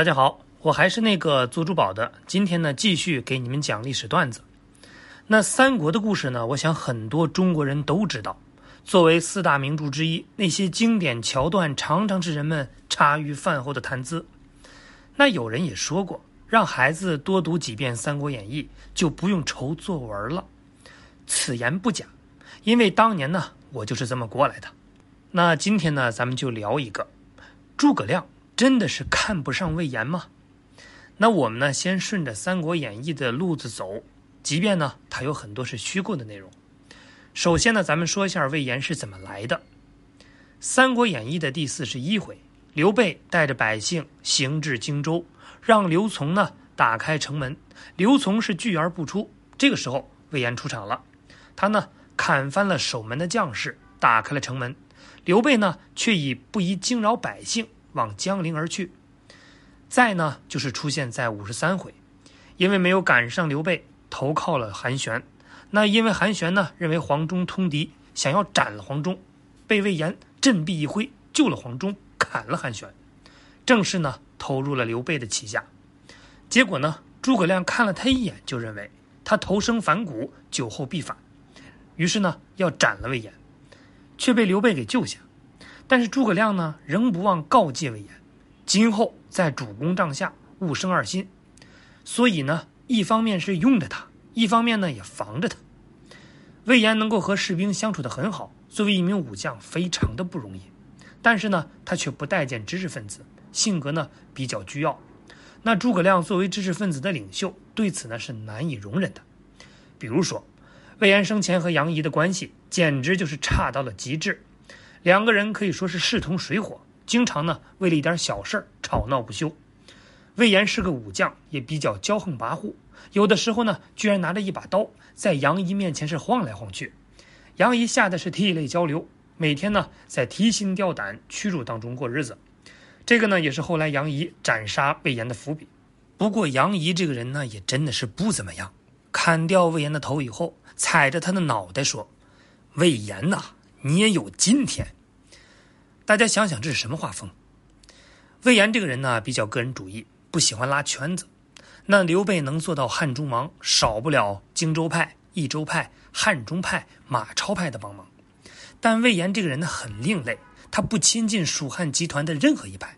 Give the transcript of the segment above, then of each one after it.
大家好，我还是那个做珠宝的。今天呢，继续给你们讲历史段子。那三国的故事呢，我想很多中国人都知道。作为四大名著之一，那些经典桥段常常是人们茶余饭后的谈资。那有人也说过，让孩子多读几遍《三国演义》，就不用愁作文了。此言不假，因为当年呢，我就是这么过来的。那今天呢，咱们就聊一个诸葛亮。真的是看不上魏延吗？那我们呢，先顺着《三国演义》的路子走，即便呢，它有很多是虚构的内容。首先呢，咱们说一下魏延是怎么来的。《三国演义》的第四十一回，刘备带着百姓行至荆州，让刘琮呢打开城门，刘琮是拒而不出。这个时候，魏延出场了，他呢砍翻了守门的将士，打开了城门。刘备呢，却以不宜惊扰百姓。往江陵而去。再呢，就是出现在五十三回，因为没有赶上刘备，投靠了韩玄。那因为韩玄呢，认为黄忠通敌，想要斩了黄忠，被魏延振臂一挥，救了黄忠，砍了韩玄，正式呢投入了刘备的旗下。结果呢，诸葛亮看了他一眼，就认为他投生反骨，酒后必反，于是呢要斩了魏延，却被刘备给救下。但是诸葛亮呢，仍不忘告诫魏延，今后在主公帐下勿生二心。所以呢，一方面是用着他，一方面呢也防着他。魏延能够和士兵相处的很好，作为一名武将，非常的不容易。但是呢，他却不待见知识分子，性格呢比较倨傲。那诸葛亮作为知识分子的领袖，对此呢是难以容忍的。比如说，魏延生前和杨仪的关系，简直就是差到了极致。两个人可以说是势同水火，经常呢为了一点小事吵闹不休。魏延是个武将，也比较骄横跋扈，有的时候呢居然拿着一把刀在杨仪面前是晃来晃去。杨仪吓得是涕泪交流，每天呢在提心吊胆、屈辱当中过日子。这个呢也是后来杨仪斩杀魏延的伏笔。不过杨仪这个人呢也真的是不怎么样，砍掉魏延的头以后，踩着他的脑袋说：“魏延呐！”你也有今天。大家想想，这是什么画风？魏延这个人呢，比较个人主义，不喜欢拉圈子。那刘备能做到汉中王，少不了荆州派、益州派、汉中派、马超派的帮忙。但魏延这个人呢，很另类，他不亲近蜀汉集团的任何一派。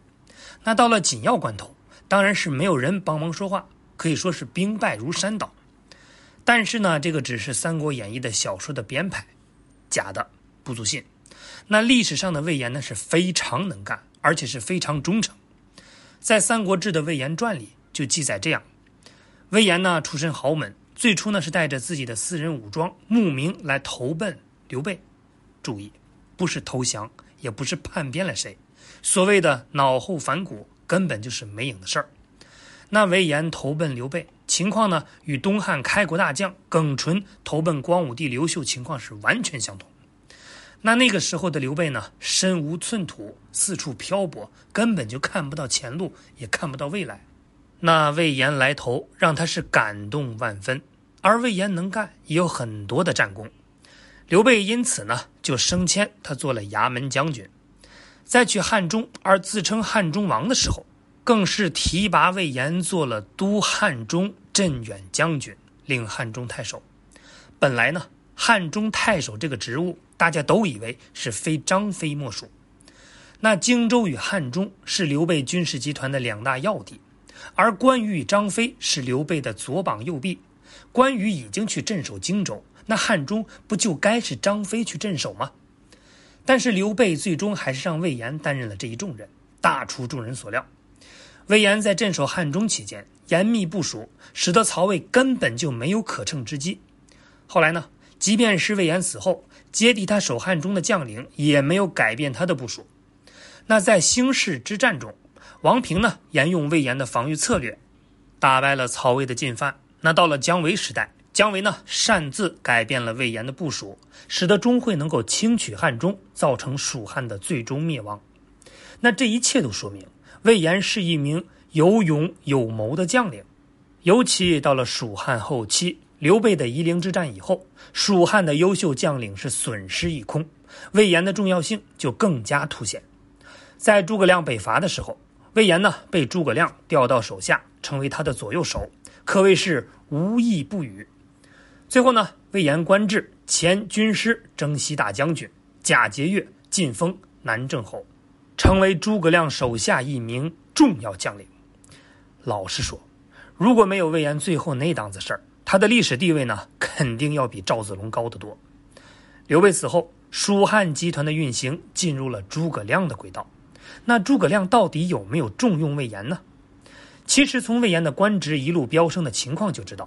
那到了紧要关头，当然是没有人帮忙说话，可以说是兵败如山倒。但是呢，这个只是《三国演义》的小说的编排，假的。不足信。那历史上的魏延呢是非常能干，而且是非常忠诚。在《三国志》的魏延传里就记载这样：魏延呢出身豪门，最初呢是带着自己的私人武装慕名来投奔刘备。注意，不是投降，也不是叛变了谁。所谓的脑后反骨，根本就是没影的事儿。那魏延投奔刘备，情况呢与东汉开国大将耿纯投奔光武帝刘秀情况是完全相同。那那个时候的刘备呢，身无寸土，四处漂泊，根本就看不到前路，也看不到未来。那魏延来投，让他是感动万分。而魏延能干，也有很多的战功。刘备因此呢，就升迁他做了衙门将军。在去汉中而自称汉中王的时候，更是提拔魏延做了都汉中镇远将军，领汉中太守。本来呢，汉中太守这个职务。大家都以为是非张飞莫属。那荆州与汉中是刘备军事集团的两大要地，而关羽与张飞是刘备的左膀右臂。关羽已经去镇守荆州，那汉中不就该是张飞去镇守吗？但是刘备最终还是让魏延担任了这一重任，大出众人所料。魏延在镇守汉中期间严密部署，使得曹魏根本就没有可乘之机。后来呢？即便是魏延死后，接替他守汉中的将领也没有改变他的部署。那在兴市之战中，王平呢沿用魏延的防御策略，打败了曹魏的进犯。那到了姜维时代，姜维呢擅自改变了魏延的部署，使得钟会能够轻取汉中，造成蜀汉的最终灭亡。那这一切都说明魏延是一名有勇有谋的将领，尤其到了蜀汉后期。刘备的夷陵之战以后，蜀汉的优秀将领是损失一空，魏延的重要性就更加凸显。在诸葛亮北伐的时候，魏延呢被诸葛亮调到手下，成为他的左右手，可谓是无义不语。最后呢，魏延官至前军师征西大将军，假节钺晋封南郑侯，成为诸葛亮手下一名重要将领。老实说，如果没有魏延最后那档子事儿，他的历史地位呢，肯定要比赵子龙高得多。刘备死后，蜀汉集团的运行进入了诸葛亮的轨道。那诸葛亮到底有没有重用魏延呢？其实从魏延的官职一路飙升的情况就知道。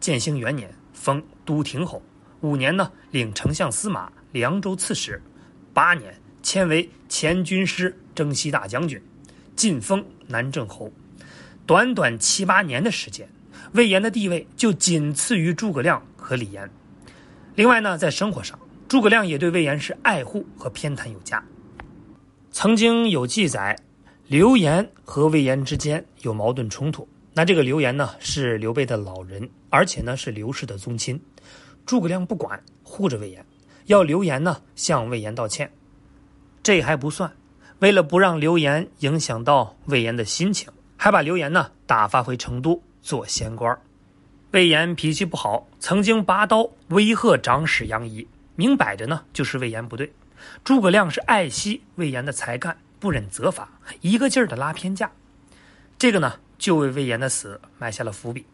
建兴元年封都亭侯，五年呢领丞相司马、凉州刺史，八年迁为前军师征西大将军，晋封南郑侯。短短七八年的时间，魏延的地位就仅次于诸葛亮和李严。另外呢，在生活上，诸葛亮也对魏延是爱护和偏袒有加。曾经有记载，刘延和魏延之间有矛盾冲突。那这个刘延呢，是刘备的老人，而且呢是刘氏的宗亲。诸葛亮不管，护着魏延，要刘延呢向魏延道歉。这还不算，为了不让刘延影响到魏延的心情，还把刘延呢打发回成都做闲官。魏延脾气不好，曾经拔刀威吓长史杨仪，明摆着呢就是魏延不对。诸葛亮是爱惜魏延的才干，不忍责罚，一个劲儿的拉偏架，这个呢就为魏延的死埋下了伏笔。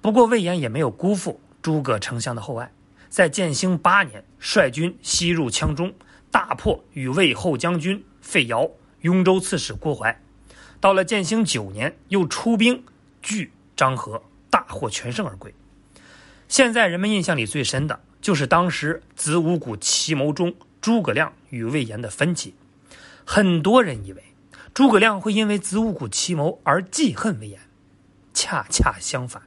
不过魏延也没有辜负诸葛丞相的厚爱，在建兴八年率军西入羌中，大破与魏后将军费尧、雍州刺史郭淮。到了建兴九年，又出兵拒张合，大获全胜而归。现在人们印象里最深的就是当时子午谷奇谋中。诸葛亮与魏延的分歧，很多人以为诸葛亮会因为子午谷奇谋而记恨魏延，恰恰相反，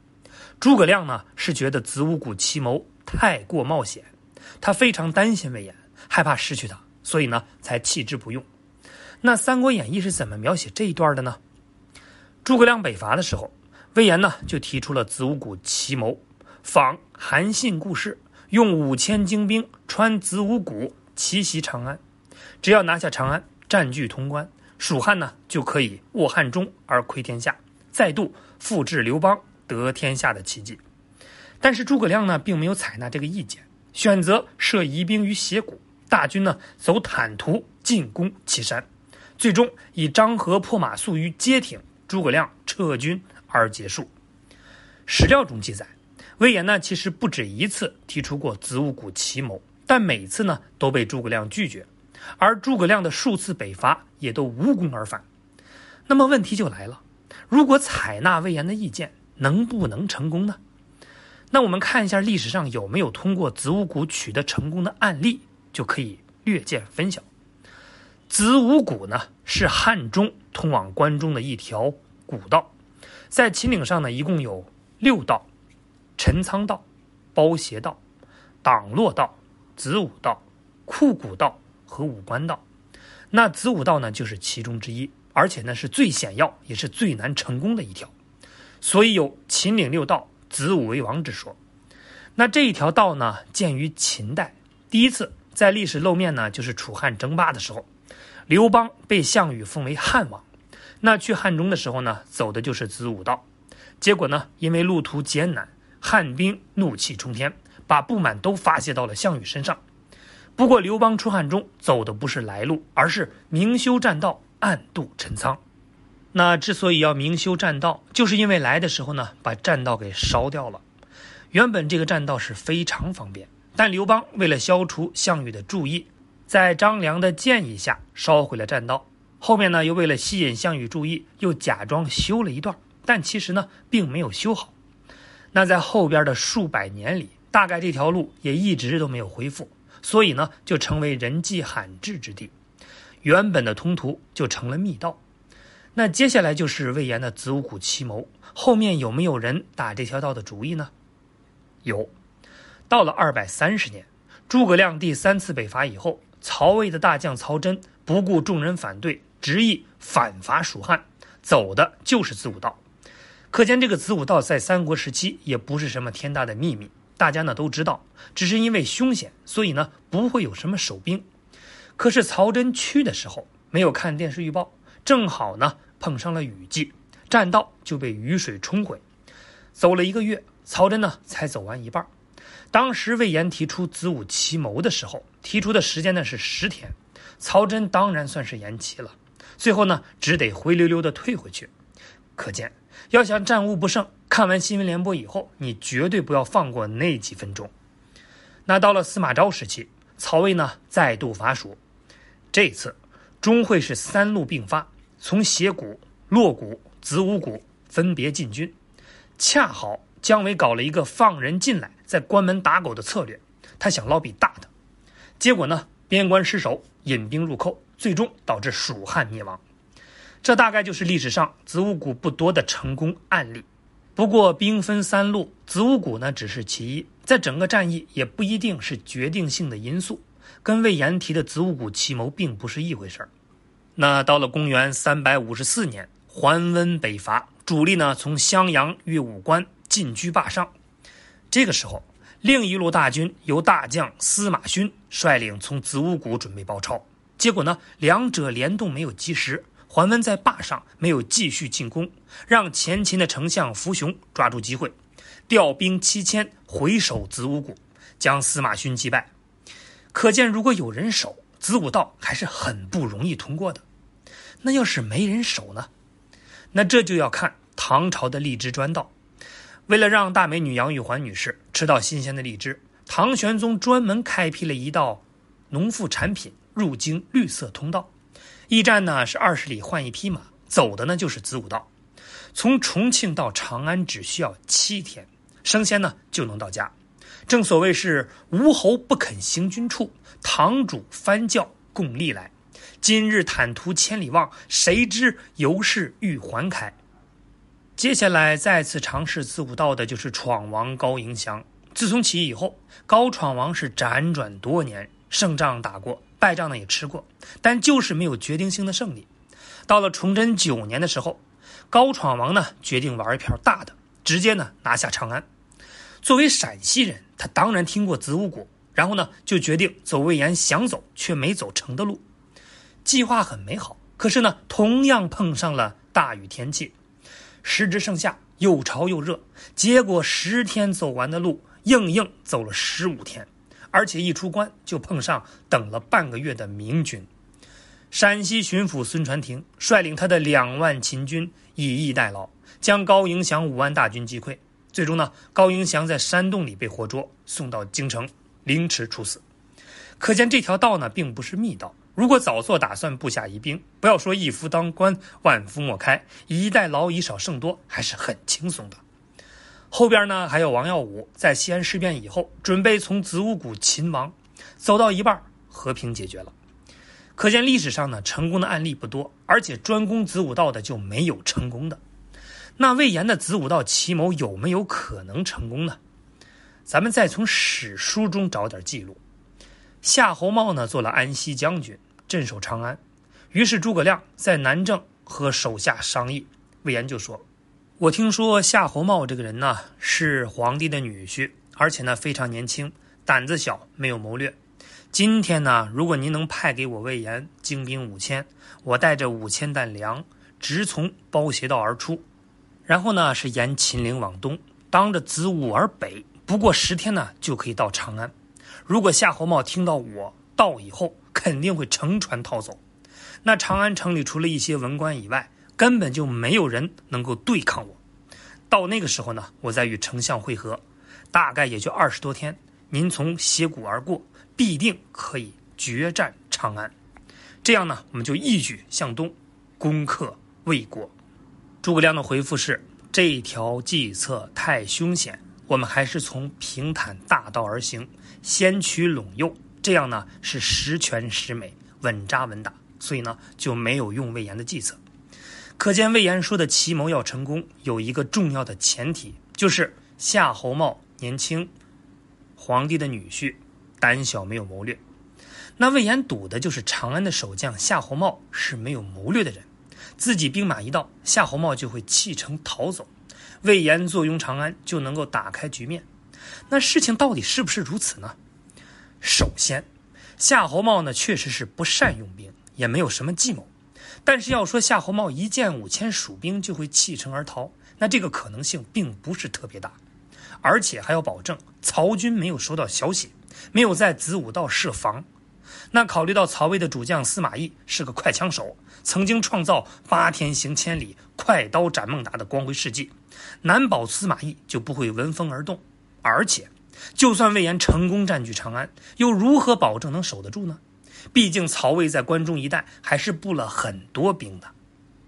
诸葛亮呢是觉得子午谷奇谋太过冒险，他非常担心魏延，害怕失去他，所以呢才弃之不用。那《三国演义》是怎么描写这一段的呢？诸葛亮北伐的时候，魏延呢就提出了子午谷奇谋，仿韩信故事，用五千精兵穿子午谷。奇袭长安，只要拿下长安，占据潼关，蜀汉呢就可以握汉中而窥天下，再度复制刘邦得天下的奇迹。但是诸葛亮呢并没有采纳这个意见，选择设疑兵于斜谷，大军呢走坦途进攻岐山，最终以张合破马谡于街亭，诸葛亮撤军而结束。史料中记载，魏延呢其实不止一次提出过子午谷奇谋。但每次呢都被诸葛亮拒绝，而诸葛亮的数次北伐也都无功而返。那么问题就来了：如果采纳魏延的意见，能不能成功呢？那我们看一下历史上有没有通过子午谷取得成功的案例，就可以略见分晓。子午谷呢是汉中通往关中的一条古道，在秦岭上呢一共有六道：陈仓道、包斜道、党洛道。子午道、库谷道和武关道，那子午道呢就是其中之一，而且呢是最险要也是最难成功的一条，所以有秦岭六道，子午为王之说。那这一条道呢，建于秦代，第一次在历史露面呢，就是楚汉争霸的时候，刘邦被项羽封为汉王，那去汉中的时候呢，走的就是子午道，结果呢，因为路途艰难，汉兵怒气冲天。把不满都发泄到了项羽身上。不过刘邦出汉中走的不是来路，而是明修栈道，暗度陈仓。那之所以要明修栈道，就是因为来的时候呢，把栈道给烧掉了。原本这个栈道是非常方便，但刘邦为了消除项羽的注意，在张良的建议下烧毁了栈道。后面呢，又为了吸引项羽注意，又假装修了一段，但其实呢，并没有修好。那在后边的数百年里。大概这条路也一直都没有恢复，所以呢，就成为人迹罕至之地。原本的通途就成了密道。那接下来就是魏延的子午谷奇谋，后面有没有人打这条道的主意呢？有。到了二百三十年，诸葛亮第三次北伐以后，曹魏的大将曹真不顾众人反对，执意反伐蜀汉，走的就是子午道。可见这个子午道在三国时期也不是什么天大的秘密。大家呢都知道，只是因为凶险，所以呢不会有什么守兵。可是曹真去的时候没有看电视预报，正好呢碰上了雨季，栈道就被雨水冲毁。走了一个月，曹真呢才走完一半。当时魏延提出子午奇谋的时候，提出的时间呢是十天，曹真当然算是延期了。最后呢，只得灰溜溜的退回去。可见，要想战无不胜，看完新闻联播以后，你绝对不要放过那几分钟。那到了司马昭时期，曹魏呢再度伐蜀，这次钟会是三路并发，从斜谷、洛谷、子午谷分别进军。恰好姜维搞了一个放人进来，再关门打狗的策略，他想捞笔大的，结果呢边关失守，引兵入寇，最终导致蜀汉灭亡。这大概就是历史上子午谷不多的成功案例。不过兵分三路，子午谷呢只是其一，在整个战役也不一定是决定性的因素，跟魏延提的子午谷奇谋并不是一回事儿。那到了公元三百五十四年，桓温北伐。主力呢从襄阳越武关进居霸上，这个时候，另一路大军由大将司马勋率领从子午谷准备包抄，结果呢两者联动没有及时，桓温在霸上没有继续进攻，让前秦的丞相扶雄抓住机会，调兵七千回守子午谷，将司马勋击败。可见如果有人守子午道还是很不容易通过的，那要是没人守呢？那这就要看。唐朝的荔枝专道，为了让大美女杨玉环女士吃到新鲜的荔枝，唐玄宗专门开辟了一道农副产品入京绿色通道。驿站呢是二十里换一匹马，走的呢就是子午道。从重庆到长安只需要七天，升仙呢就能到家。正所谓是吴侯不肯行军处，堂主翻教共历来。今日坦途千里望，谁知犹是玉环开。接下来再次尝试子午道的就是闯王高迎祥。自从起义以后，高闯王是辗转多年，胜仗打过，败仗呢也吃过，但就是没有决定性的胜利。到了崇祯九年的时候，高闯王呢决定玩一票大的，直接呢拿下长安。作为陕西人，他当然听过子午谷，然后呢就决定走魏延想走却没走成的路。计划很美好，可是呢同样碰上了大雨天气。时值盛夏，又潮又热，结果十天走完的路，硬硬走了十五天，而且一出关就碰上等了半个月的明军。陕西巡抚孙传庭率领他的两万秦军以逸待劳，将高迎祥五万大军击溃。最终呢，高迎祥在山洞里被活捉，送到京城凌迟处死。可见这条道呢，并不是密道。如果早做打算，布下疑兵，不要说一夫当关，万夫莫开，以逸待劳，以少胜多，还是很轻松的。后边呢，还有王耀武在西安事变以后，准备从子午谷擒王，走到一半，和平解决了。可见历史上呢，成功的案例不多，而且专攻子午道的就没有成功的。那魏延的子午道奇谋有没有可能成功呢？咱们再从史书中找点记录。夏侯茂呢做了安西将军，镇守长安。于是诸葛亮在南郑和手下商议，魏延就说：“我听说夏侯茂这个人呢是皇帝的女婿，而且呢非常年轻，胆子小，没有谋略。今天呢，如果您能派给我魏延精兵五千，我带着五千担粮，直从包斜道而出，然后呢是沿秦岭往东，当着子午而北，不过十天呢就可以到长安。”如果夏侯茂听到我到以后，肯定会乘船逃走。那长安城里除了一些文官以外，根本就没有人能够对抗我。到那个时候呢，我再与丞相会合，大概也就二十多天。您从斜谷而过，必定可以决战长安。这样呢，我们就一举向东，攻克魏国。诸葛亮的回复是：这条计策太凶险，我们还是从平坦大道而行。先取陇右，这样呢是十全十美、稳扎稳打，所以呢就没有用魏延的计策。可见魏延说的奇谋要成功，有一个重要的前提，就是夏侯茂年轻，皇帝的女婿，胆小没有谋略。那魏延赌的就是长安的守将夏侯茂是没有谋略的人，自己兵马一到，夏侯茂就会弃城逃走，魏延坐拥长安就能够打开局面。那事情到底是不是如此呢？首先，夏侯茂呢确实是不善用兵，也没有什么计谋。但是要说夏侯茂一见五千蜀兵就会弃城而逃，那这个可能性并不是特别大，而且还要保证曹军没有收到消息，没有在子午道设防。那考虑到曹魏的主将司马懿是个快枪手，曾经创造八天行千里、快刀斩孟达的光辉事迹，难保司马懿就不会闻风而动。而且，就算魏延成功占据长安，又如何保证能守得住呢？毕竟曹魏在关中一带还是布了很多兵的。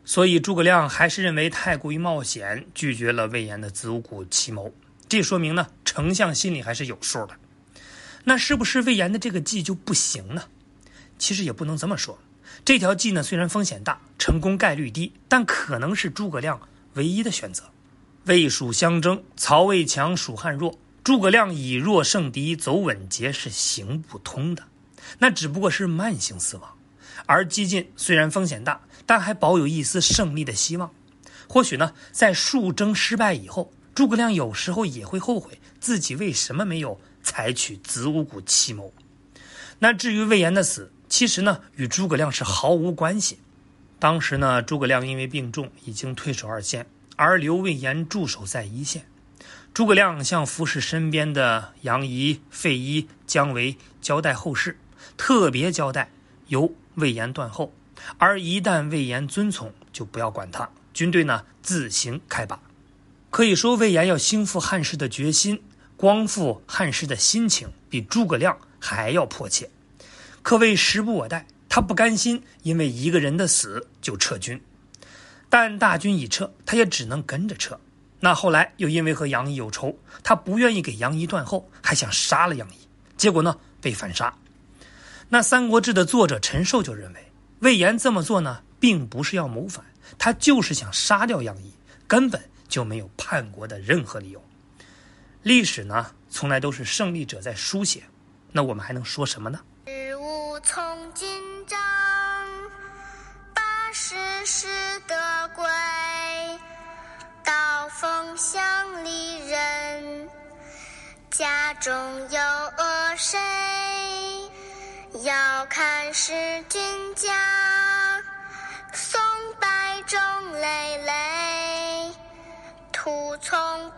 所以诸葛亮还是认为太过于冒险，拒绝了魏延的子午谷奇谋。这说明呢，丞相心里还是有数的。那是不是魏延的这个计就不行呢？其实也不能这么说。这条计呢，虽然风险大，成功概率低，但可能是诸葛亮唯一的选择。魏蜀相争，曹魏强，蜀汉弱，诸葛亮以弱胜敌，走稳捷是行不通的。那只不过是慢性死亡，而激进虽然风险大，但还保有一丝胜利的希望。或许呢，在数征失败以后，诸葛亮有时候也会后悔自己为什么没有。采取子午谷奇谋，那至于魏延的死，其实呢与诸葛亮是毫无关系。当时呢，诸葛亮因为病重，已经退守二线，而留魏延驻守在一线。诸葛亮向服侍身边的杨仪、费祎、姜维交代后事，特别交代由魏延断后，而一旦魏延遵从，就不要管他，军队呢自行开拔。可以说，魏延要兴复汉室的决心。光复汉室的心情比诸葛亮还要迫切，可谓时不我待。他不甘心因为一个人的死就撤军，但大军已撤，他也只能跟着撤。那后来又因为和杨仪有仇，他不愿意给杨仪断后，还想杀了杨仪，结果呢被反杀。那《三国志》的作者陈寿就认为，魏延这么做呢，并不是要谋反，他就是想杀掉杨仪，根本就没有叛国的任何理由。历史呢，从来都是胜利者在书写，那我们还能说什么呢？日无从今朝，八十识得贵，道逢乡里人，家中有恶谁？遥看是君家，松柏中累累，徒从